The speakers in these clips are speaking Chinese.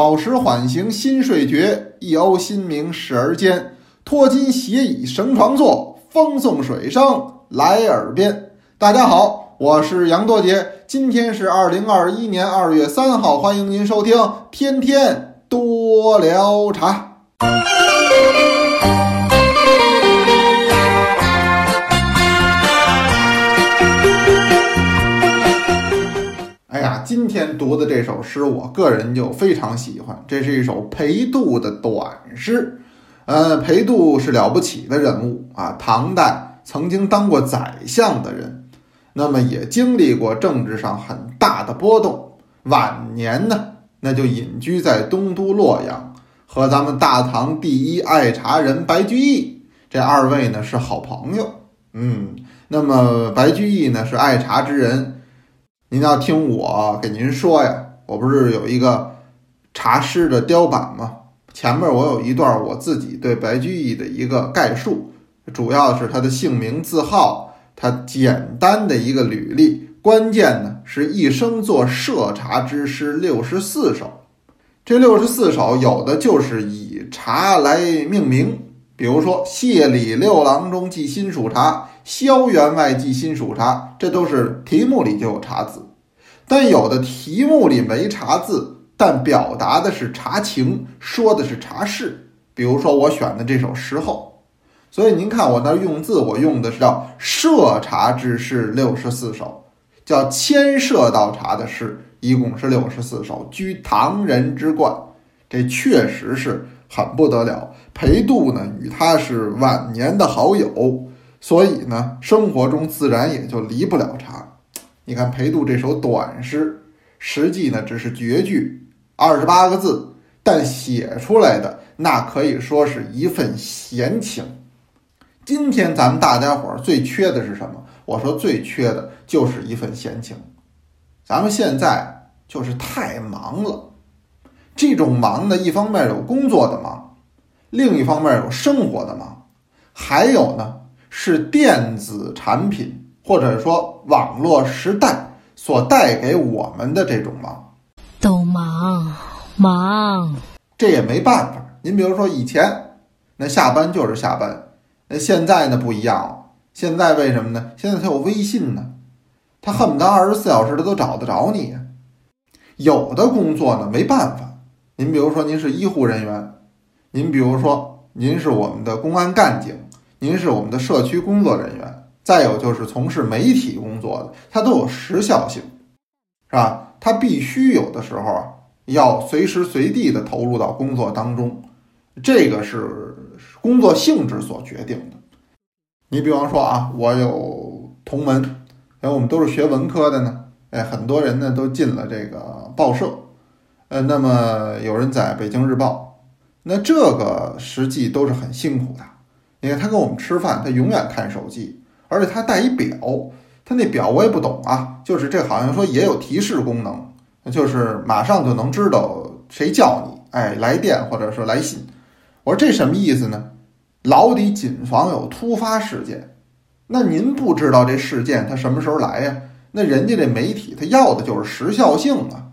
饱食缓行新睡觉，一欧心明事而坚。脱金斜倚绳床坐，风送水声来耳边。大家好，我是杨多杰，今天是二零二一年二月三号，欢迎您收听《天天多聊茶》。今天读的这首诗，我个人就非常喜欢。这是一首裴度的短诗。呃，裴度是了不起的人物啊，唐代曾经当过宰相的人，那么也经历过政治上很大的波动。晚年呢，那就隐居在东都洛阳，和咱们大唐第一爱茶人白居易这二位呢是好朋友。嗯，那么白居易呢是爱茶之人。您要听我给您说呀，我不是有一个茶诗的雕版吗？前面我有一段我自己对白居易的一个概述，主要是他的姓名字号，他简单的一个履历，关键呢是一生作涉茶之诗六十四首，这六十四首有的就是以茶来命名，比如说谢里六郎中记新蜀茶。萧员外记新蜀茶，这都是题目里就有茶字，但有的题目里没茶字，但表达的是茶情，说的是茶事。比如说我选的这首《时候》，所以您看我那用字，我用的是叫涉茶之诗六十四首，叫牵涉到茶的诗，一共是六十四首，居唐人之冠，这确实是很不得了。裴度呢，与他是晚年的好友。所以呢，生活中自然也就离不了茶。你看裴度这首短诗，实际呢只是绝句，二十八个字，但写出来的那可以说是一份闲情。今天咱们大家伙儿最缺的是什么？我说最缺的就是一份闲情。咱们现在就是太忙了，这种忙呢，一方面有工作的忙，另一方面有生活的忙，还有呢。是电子产品或者说网络时代所带给我们的这种忙，都忙忙，这也没办法。您比如说以前，那下班就是下班，那现在呢不一样了。现在为什么呢？现在他有微信呢，他恨不得二十四小时他都找得着你。有的工作呢没办法，您比如说您是医护人员，您比如说您是我们的公安干警。您是我们的社区工作人员，再有就是从事媒体工作的，它都有时效性，是吧？它必须有的时候啊，要随时随地的投入到工作当中，这个是工作性质所决定的。你比方说啊，我有同门，哎我们都是学文科的呢，哎，很多人呢都进了这个报社，呃，那么有人在北京日报，那这个实际都是很辛苦的。你看他跟我们吃饭，他永远看手机，而且他带一表，他那表我也不懂啊，就是这好像说也有提示功能，就是马上就能知道谁叫你，哎，来电或者是来信。我说这什么意思呢？牢底谨防有突发事件，那您不知道这事件它什么时候来呀？那人家这媒体他要的就是时效性啊，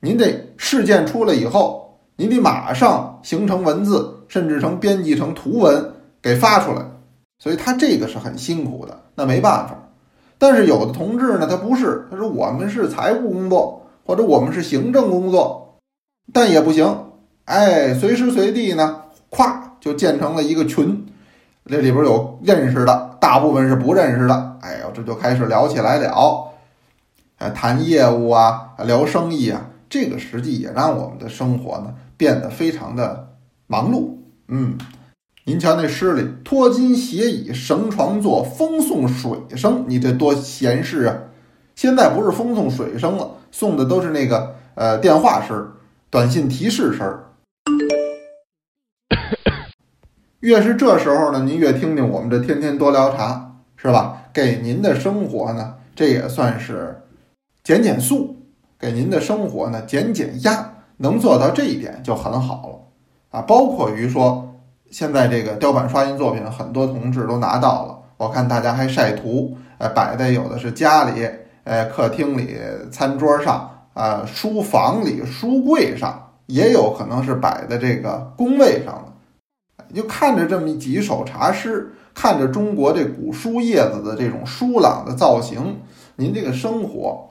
您得事件出来以后，您得马上形成文字，甚至成编辑成图文。给发出来，所以他这个是很辛苦的，那没办法。但是有的同志呢，他不是，他说我们是财务工作，或者我们是行政工作，但也不行。哎，随时随地呢，咵就建成了一个群，这里边有认识的，大部分是不认识的。哎呦，这就开始聊起来了，哎，谈业务啊，聊生意啊，这个实际也让我们的生活呢变得非常的忙碌。嗯。您瞧那诗里“脱金斜倚绳床坐，风送水声”，你这多闲适啊！现在不是风送水声了，送的都是那个呃电话声、短信提示声。越是这时候呢，您越听听我们这天天多聊茶，是吧？给您的生活呢，这也算是减减速，给您的生活呢减减压，能做到这一点就很好了啊！包括于说。现在这个雕版刷印作品，很多同志都拿到了。我看大家还晒图，呃，摆在有的是家里，呃，客厅里、餐桌上，啊，书房里、书柜上，也有可能是摆在这个工位上的。就看着这么几首茶诗，看着中国这古书叶子的这种疏朗的造型，您这个生活，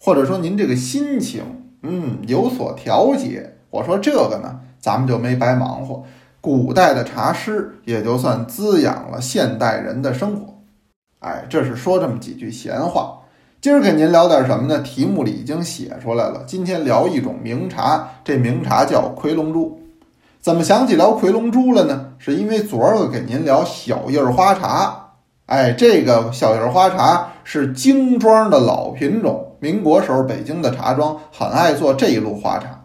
或者说您这个心情，嗯，有所调节。我说这个呢，咱们就没白忙活。古代的茶诗也就算滋养了现代人的生活。哎，这是说这么几句闲话。今儿给您聊点什么呢？题目里已经写出来了。今天聊一种名茶，这名茶叫奎龙珠。怎么想起聊奎龙珠了呢？是因为昨儿个给您聊小叶花茶。哎，这个小叶花茶是精庄的老品种，民国时候北京的茶庄很爱做这一路花茶。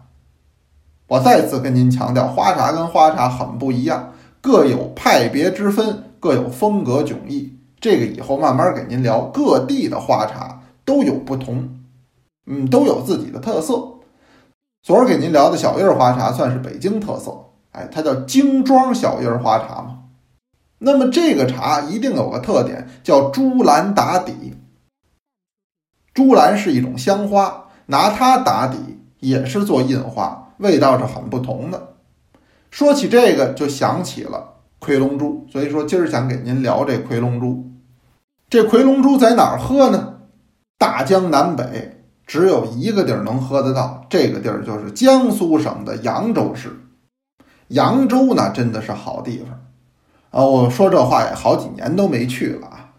我再次跟您强调，花茶跟花茶很不一样，各有派别之分，各有风格迥异。这个以后慢慢给您聊，各地的花茶都有不同，嗯，都有自己的特色。昨儿给您聊的小叶花茶算是北京特色，哎，它叫精装小叶花茶嘛。那么这个茶一定有个特点，叫珠兰打底。珠兰是一种香花，拿它打底也是做印花。味道是很不同的。说起这个，就想起了奎龙珠，所以说今儿想给您聊这奎龙珠。这奎龙珠在哪儿喝呢？大江南北只有一个地儿能喝得到，这个地儿就是江苏省的扬州市。扬州呢，真的是好地方啊！我说这话也好几年都没去了啊。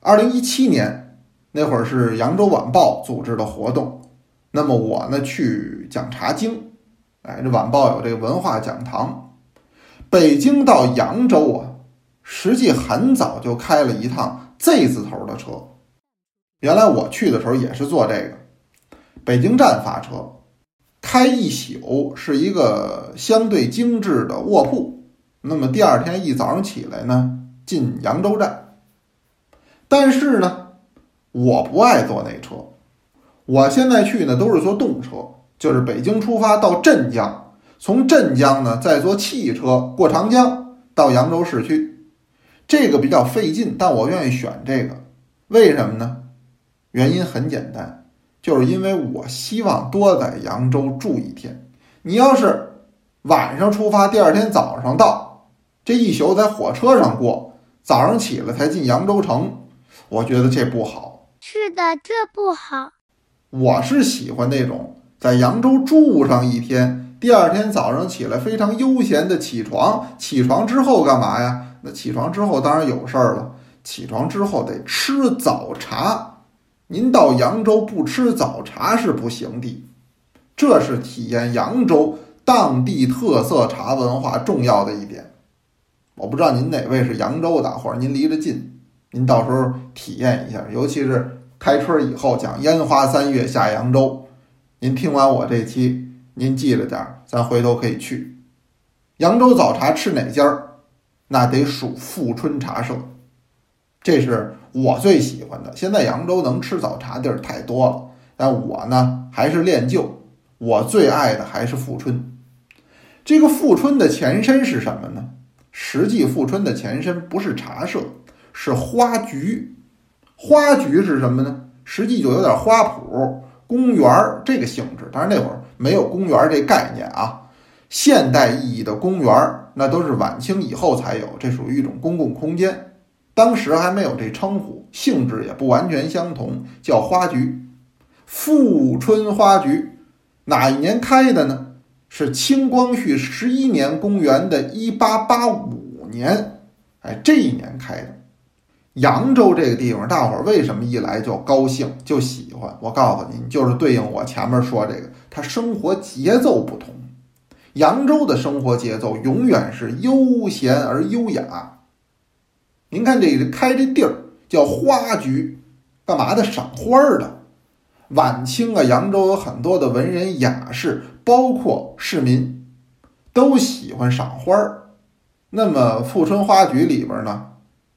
二零一七年那会儿是扬州晚报组织的活动，那么我呢去讲茶经。哎，这晚报有这个文化讲堂。北京到扬州啊，实际很早就开了一趟 Z 字头的车。原来我去的时候也是坐这个，北京站发车，开一宿，是一个相对精致的卧铺。那么第二天一早上起来呢，进扬州站。但是呢，我不爱坐那车，我现在去呢都是坐动车。就是北京出发到镇江，从镇江呢再坐汽车过长江到扬州市区，这个比较费劲，但我愿意选这个，为什么呢？原因很简单，就是因为我希望多在扬州住一天。你要是晚上出发，第二天早上到，这一宿在火车上过，早上起来才进扬州城，我觉得这不好。是的，这不好。我是喜欢那种。在扬州住上一天，第二天早上起来非常悠闲的起床。起床之后干嘛呀？那起床之后当然有事儿了。起床之后得吃早茶。您到扬州不吃早茶是不行的。这是体验扬州当地特色茶文化重要的一点。我不知道您哪位是扬州的，或者您离得近，您到时候体验一下。尤其是开春以后讲烟花三月下扬州。您听完我这期，您记着点儿，咱回头可以去扬州早茶吃哪家儿？那得数富春茶社，这是我最喜欢的。现在扬州能吃早茶地儿太多了，但我呢还是恋旧，我最爱的还是富春。这个富春的前身是什么呢？实际富春的前身不是茶社，是花局。花局是什么呢？实际就有点花圃。公园儿这个性质，当然那会儿没有公园儿这概念啊。现代意义的公园儿，那都是晚清以后才有，这属于一种公共空间。当时还没有这称呼，性质也不完全相同，叫花局。富春花局哪一年开的呢？是清光绪十一年，公元的一八八五年，哎，这一年开的。扬州这个地方，大伙儿为什么一来就高兴就喜欢？我告诉您，就是对应我前面说这个，它生活节奏不同。扬州的生活节奏永远是悠闲而优雅。您看这开这地儿叫花局，干嘛的？赏花儿的。晚清啊，扬州有很多的文人雅士，包括市民，都喜欢赏花儿。那么富春花局里边呢？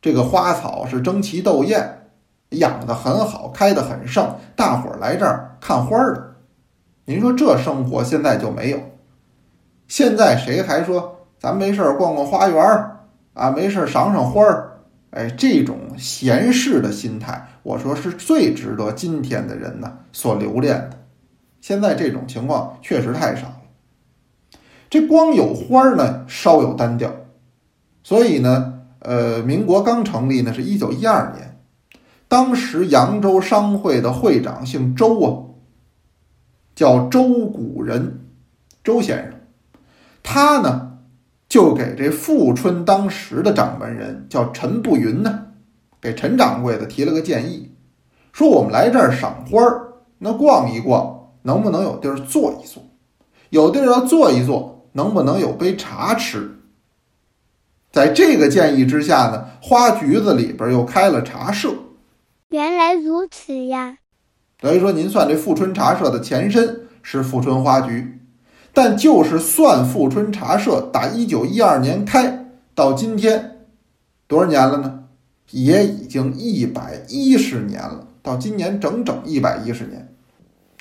这个花草是争奇斗艳，养得很好，开得很盛，大伙儿来这儿看花儿的。您说这生活现在就没有？现在谁还说咱没事儿逛逛花园儿啊？没事儿赏赏花儿？哎，这种闲适的心态，我说是最值得今天的人呢所留恋的。现在这种情况确实太少了。这光有花儿呢，稍有单调。所以呢，呃，民国刚成立呢，是一九一二年，当时扬州商会的会长姓周啊，叫周古人，周先生，他呢就给这富春当时的掌门人叫陈步云呢，给陈掌柜的提了个建议，说我们来这儿赏花儿，那逛一逛，能不能有地儿坐一坐？有地儿要坐一坐，能不能有杯茶吃？在这个建议之下呢，花局子里边又开了茶社。原来如此呀！等于说，您算这富春茶社的前身是富春花局，但就是算富春茶社打一九一二年开到今天，多少年了呢？也已经一百一十年了，到今年整整一百一十年。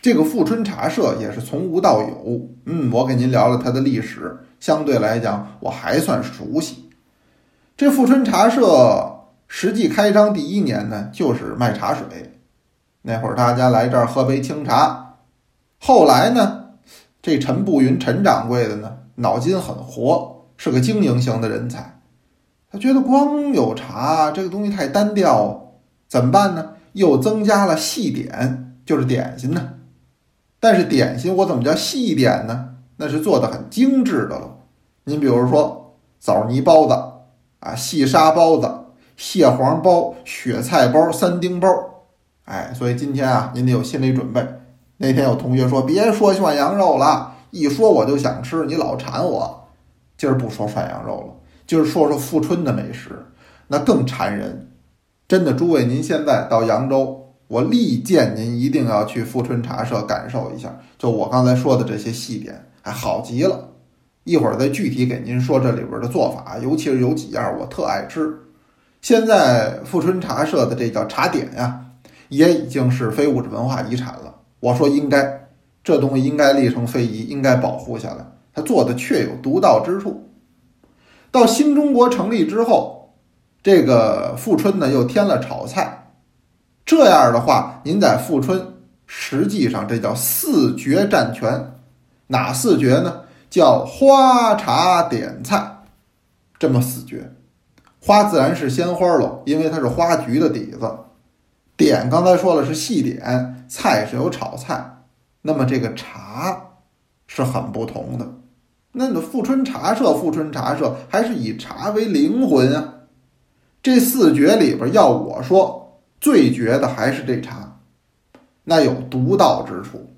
这个富春茶社也是从无到有。嗯，我给您聊了它的历史，相对来讲我还算熟悉。这富春茶社实际开张第一年呢，就是卖茶水。那会儿大家来这儿喝杯清茶。后来呢，这陈步云陈掌柜的呢，脑筋很活，是个经营型的人才。他觉得光有茶这个东西太单调，怎么办呢？又增加了细点，就是点心呢。但是点心我怎么叫细点呢？那是做的很精致的了。您比如说枣泥包子。啊，细沙包子、蟹黄包、雪菜包、三丁包，哎，所以今天啊，您得有心理准备。那天有同学说，别说涮羊肉了，一说我就想吃，你老馋我。今儿不说涮羊肉了，今儿说说富春的美食，那更馋人。真的，诸位，您现在到扬州，我力荐您一定要去富春茶社感受一下，就我刚才说的这些细点，哎，好极了。一会儿再具体给您说这里边的做法，尤其是有几样我特爱吃。现在富春茶社的这叫茶点呀，也已经是非物质文化遗产了。我说应该，这东西应该立成非遗，应该保护下来。它做的确有独到之处。到新中国成立之后，这个富春呢又添了炒菜。这样的话，您在富春实际上这叫四绝占全。哪四绝呢？叫花茶点菜，这么四绝，花自然是鲜花喽，因为它是花局的底子。点刚才说了是细点，菜是有炒菜，那么这个茶是很不同的。那你的富春茶社，富春茶社还是以茶为灵魂啊。这四绝里边，要我说最绝的还是这茶，那有独到之处。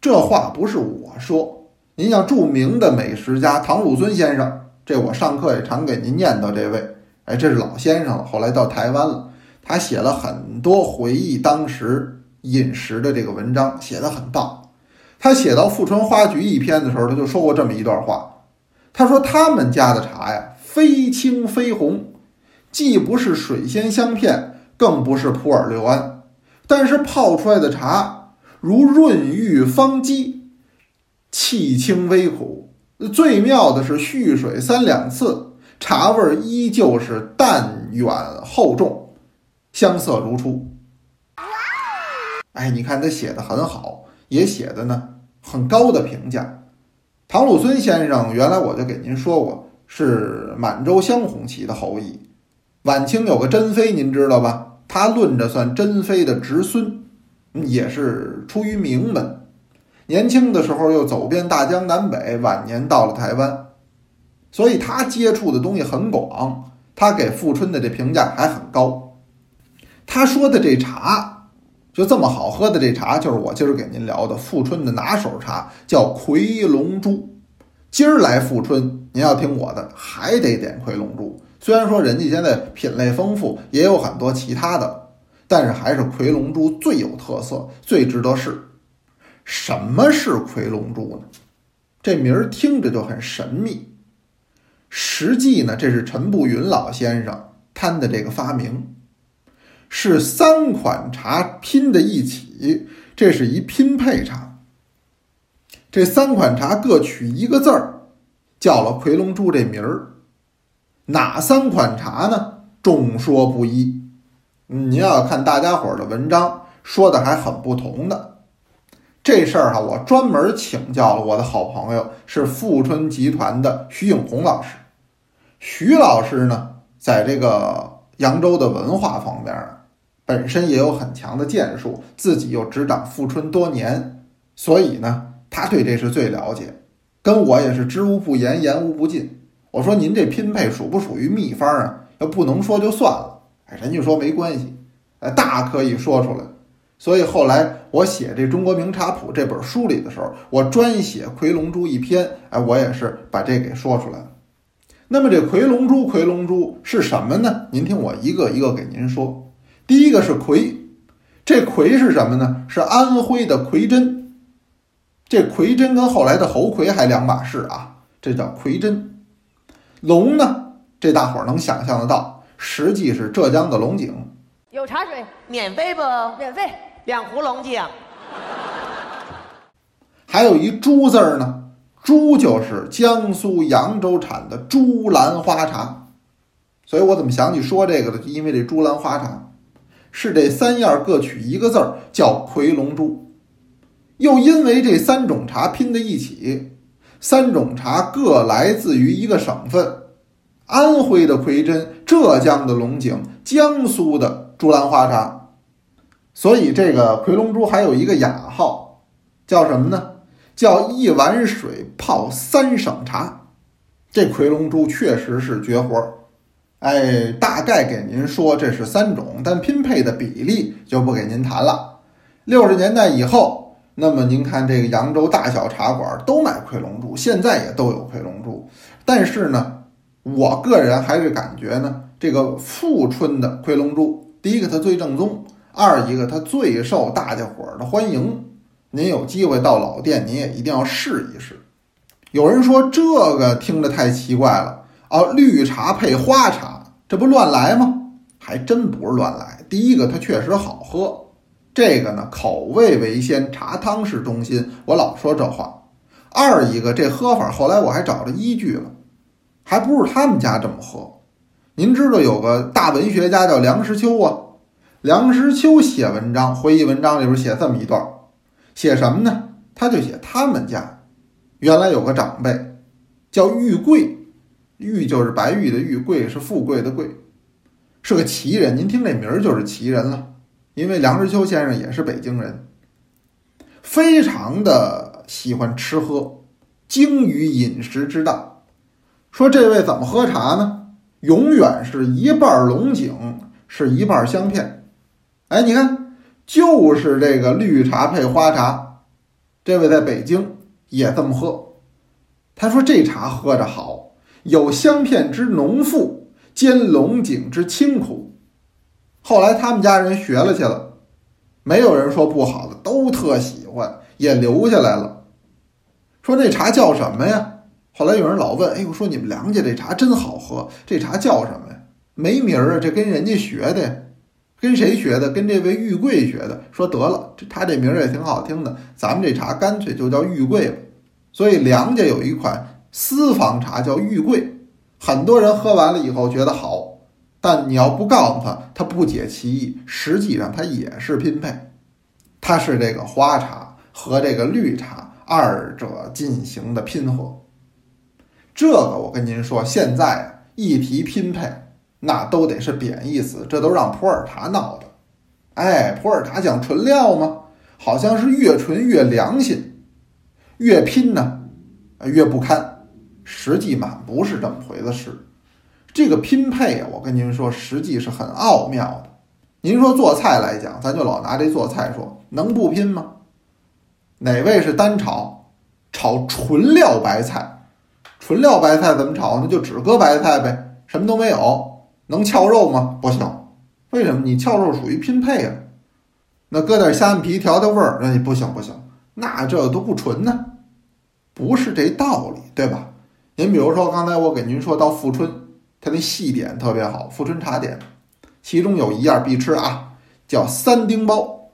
这话不是我说。您像著名的美食家唐鲁孙先生，这我上课也常给您念叨这位。哎，这是老先生了，后来到台湾了，他写了很多回忆当时饮食的这个文章，写的很棒。他写到富春花局一篇的时候，他就说过这么一段话，他说他们家的茶呀，非青非红，既不是水仙香片，更不是普洱六安，但是泡出来的茶如润玉方鸡。气清微苦，最妙的是蓄水三两次，茶味依旧是淡远厚重，香色如初。哎，你看他写的很好，也写的呢很高的评价。唐鲁孙先生，原来我就给您说过，是满洲镶红旗的后裔。晚清有个珍妃，您知道吧？他论着算珍妃的侄孙，也是出于名门。年轻的时候又走遍大江南北，晚年到了台湾，所以他接触的东西很广，他给富春的这评价还很高。他说的这茶就这么好喝的这茶，就是我今儿给您聊的富春的拿手茶，叫葵龙珠。今儿来富春，您要听我的，还得点葵龙珠。虽然说人家现在品类丰富，也有很多其他的，但是还是葵龙珠最有特色，最值得试。什么是葵龙珠呢？这名儿听着就很神秘。实际呢，这是陈步云老先生摊的这个发明，是三款茶拼在一起，这是一拼配茶。这三款茶各取一个字儿，叫了葵龙珠这名儿。哪三款茶呢？众说不一。您要看大家伙儿的文章，说的还很不同的。这事儿哈，我专门请教了我的好朋友，是富春集团的徐永红老师。徐老师呢，在这个扬州的文化方面，本身也有很强的建树，自己又执掌富春多年，所以呢，他对这是最了解。跟我也是知无不言，言无不尽。我说您这拼配属不属于秘方啊？要不能说就算了。哎，人家说没关系，哎，大可以说出来。所以后来我写这《中国名茶谱》这本书里的时候，我专写夔龙珠一篇，哎，我也是把这给说出来了。那么这夔龙珠，夔龙珠是什么呢？您听我一个一个给您说。第一个是夔，这夔是什么呢？是安徽的夔真。这夔真跟后来的猴魁还两码事啊，这叫夔真。龙呢，这大伙儿能想象得到，实际是浙江的龙井。有茶水，免费不？免费。两壶龙井。还有一珠字儿呢，珠就是江苏扬州产的珠兰花茶，所以我怎么想起说这个了？就因为这珠兰花茶是这三样各取一个字儿，叫夔龙珠，又因为这三种茶拼在一起，三种茶各来自于一个省份，安徽的夔真，浙江的龙井，江苏的珠兰花茶。所以这个夔龙珠还有一个雅号，叫什么呢？叫一碗水泡三省茶。这夔龙珠确实是绝活儿。哎，大概给您说这是三种，但拼配的比例就不给您谈了。六十年代以后，那么您看这个扬州大小茶馆都卖夔龙珠，现在也都有夔龙珠。但是呢，我个人还是感觉呢，这个富春的夔龙珠，第一个它最正宗。二一个，它最受大家伙儿的欢迎。您有机会到老店，您也一定要试一试。有人说这个听着太奇怪了啊，绿茶配花茶，这不乱来吗？还真不是乱来。第一个，它确实好喝。这个呢，口味为先，茶汤是中心。我老说这话。二一个，这喝法后来我还找着依据了，还不是他们家这么喝。您知道有个大文学家叫梁实秋啊。梁实秋写文章，回忆文章里边写这么一段，写什么呢？他就写他们家原来有个长辈叫玉贵，玉就是白玉的玉，贵是富贵的贵，是个奇人。您听这名儿就是奇人了，因为梁实秋先生也是北京人，非常的喜欢吃喝，精于饮食之道。说这位怎么喝茶呢？永远是一半龙井，是一半香片。哎，你看，就是这个绿茶配花茶，这位在北京也这么喝。他说这茶喝着好，有香片之浓馥，兼龙井之清苦。后来他们家人学了去了，没有人说不好的，都特喜欢，也留下来了。说那茶叫什么呀？后来有人老问，哎我，说你们梁家这茶真好喝，这茶叫什么呀？没名儿啊，这跟人家学的。跟谁学的？跟这位玉贵学的。说得了，这他这名儿也挺好听的，咱们这茶干脆就叫玉贵吧。所以梁家有一款私房茶叫玉贵，很多人喝完了以后觉得好，但你要不告诉他，他不解其意。实际上它也是拼配，它是这个花茶和这个绿茶二者进行的拼合。这个我跟您说，现在一提拼配。那都得是贬义词，这都让普洱茶闹的。哎，普洱茶讲纯料吗？好像是越纯越良心，越拼呢，越不堪。实际满不是这么回事。这个拼配啊，我跟您说，实际是很奥妙的。您说做菜来讲，咱就老拿这做菜说，能不拼吗？哪位是单炒？炒纯料白菜，纯料白菜怎么炒呢？就只搁白菜呗，什么都没有。能翘肉吗？不行，为什么？你翘肉属于拼配啊，那搁点虾皮调调味儿，那不行不行，那这都不纯呢，不是这道理，对吧？您比如说刚才我给您说到富春，它那细点特别好，富春茶点，其中有一样必吃啊，叫三丁包，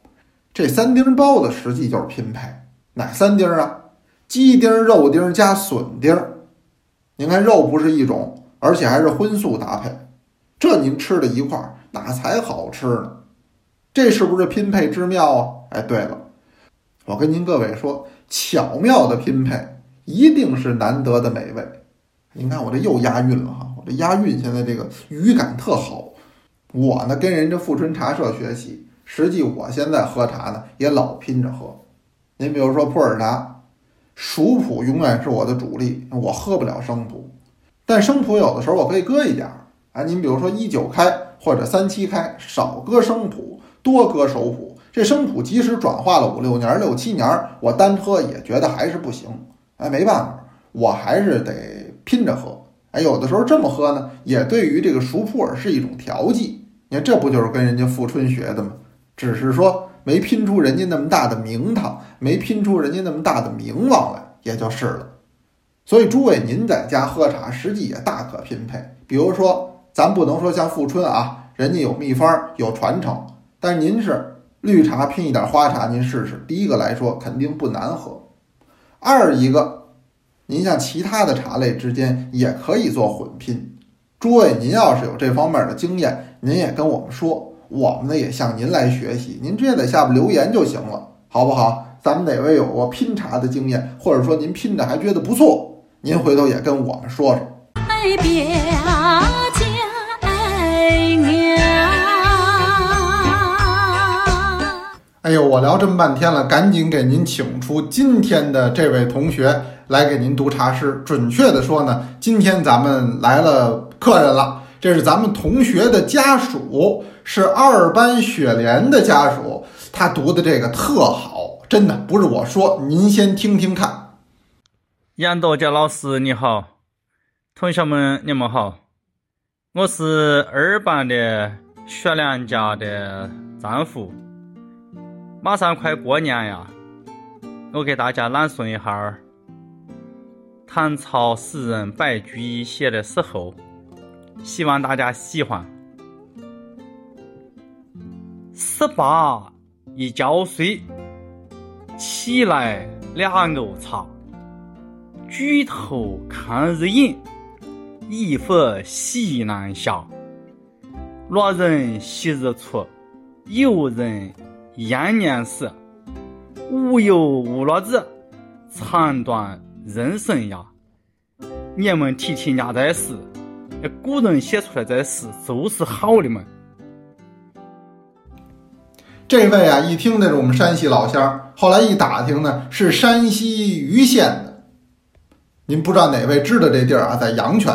这三丁包的实际就是拼配，哪三丁啊？鸡丁、肉丁加笋丁，您看肉不是一种，而且还是荤素搭配。这您吃的一块儿，哪才好吃呢？这是不是拼配之妙啊？哎，对了，我跟您各位说，巧妙的拼配一定是难得的美味。您看我这又押韵了哈，我这押韵现在这个语感特好。我呢跟人家富春茶社学习，实际我现在喝茶呢也老拼着喝。您比如说普洱茶，熟普永远是我的主力，我喝不了生普，但生普有的时候我可以搁一点儿啊。您比如说一九开或者三七开，少搁生普，多搁熟普。这生普即使转化了五六年、六七年，我单喝也觉得还是不行。哎，没办法，我还是得拼着喝。哎，有的时候这么喝呢，也对于这个熟普洱是一种调剂。你看，这不就是跟人家富春学的吗？只是说没拼出人家那么大的名堂，没拼出人家那么大的名望来，也就是了。所以诸位，您在家喝茶，实际也大可拼配。比如说，咱不能说像富春啊，人家有秘方有传承，但您是绿茶拼一点花茶，您试试。第一个来说，肯定不难喝；二一个，您像其他的茶类之间也可以做混拼。诸位，您要是有这方面的经验，您也跟我们说，我们呢也向您来学习。您直接在下边留言就行了，好不好？咱们哪位有过拼茶的经验，或者说您拼的还觉得不错，您回头也跟我们说说。爱表家爱娘。哎呦，我聊这么半天了，赶紧给您请出今天的这位同学来给您读茶诗。准确的说呢，今天咱们来了。客人了，这是咱们同学的家属，是二班雪莲的家属。他读的这个特好，真的不是我说，您先听听看。杨道家老师你好，同学们你们好，我是二班的雪莲家的丈夫。马上快过年呀，我给大家朗诵一下唐朝诗人白居易写的时候。希望大家喜欢。十八一觉睡，起来两瓯茶，举头看日影，一拂西南下。落人昔日出，游人延年时。无忧无乐子，长断人生涯。你们提提伢在诗。古人写出来这诗就是好的嘛。这位啊，一听这是我们山西老乡，后来一打听呢，是山西盂县的。您不知道哪位知道这地儿啊？在阳泉，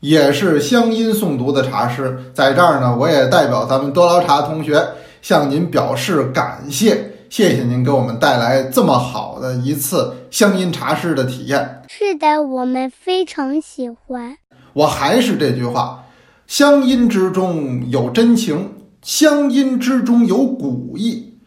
也是乡音诵读的茶师。在这儿呢，我也代表咱们多捞茶同学向您表示感谢，谢谢您给我们带来这么好的一次乡音茶师的体验。是的，我们非常喜欢。我还是这句话，乡音之中有真情，乡音之中有古意。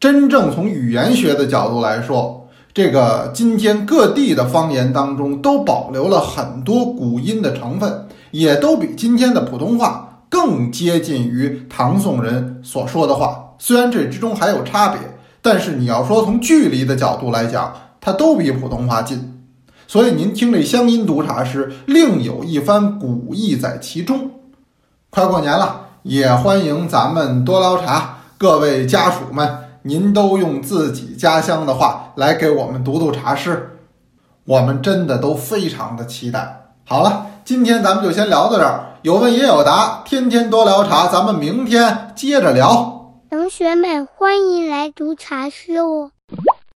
真正从语言学的角度来说，这个今天各地的方言当中都保留了很多古音的成分，也都比今天的普通话更接近于唐宋人所说的话。虽然这之中还有差别，但是你要说从距离的角度来讲，它都比普通话近。所以您听这乡音读茶诗，另有一番古意在其中。快过年了，也欢迎咱们多捞茶各位家属们，您都用自己家乡的话来给我们读读茶诗，我们真的都非常的期待。好了，今天咱们就先聊到这儿，有问也有答，天天多聊茶，咱们明天接着聊。同学们，欢迎来读茶诗哦。